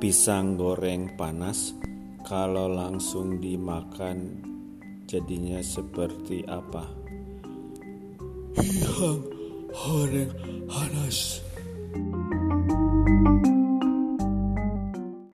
Pisang goreng panas kalau langsung dimakan jadinya seperti apa? Pisang goreng panas.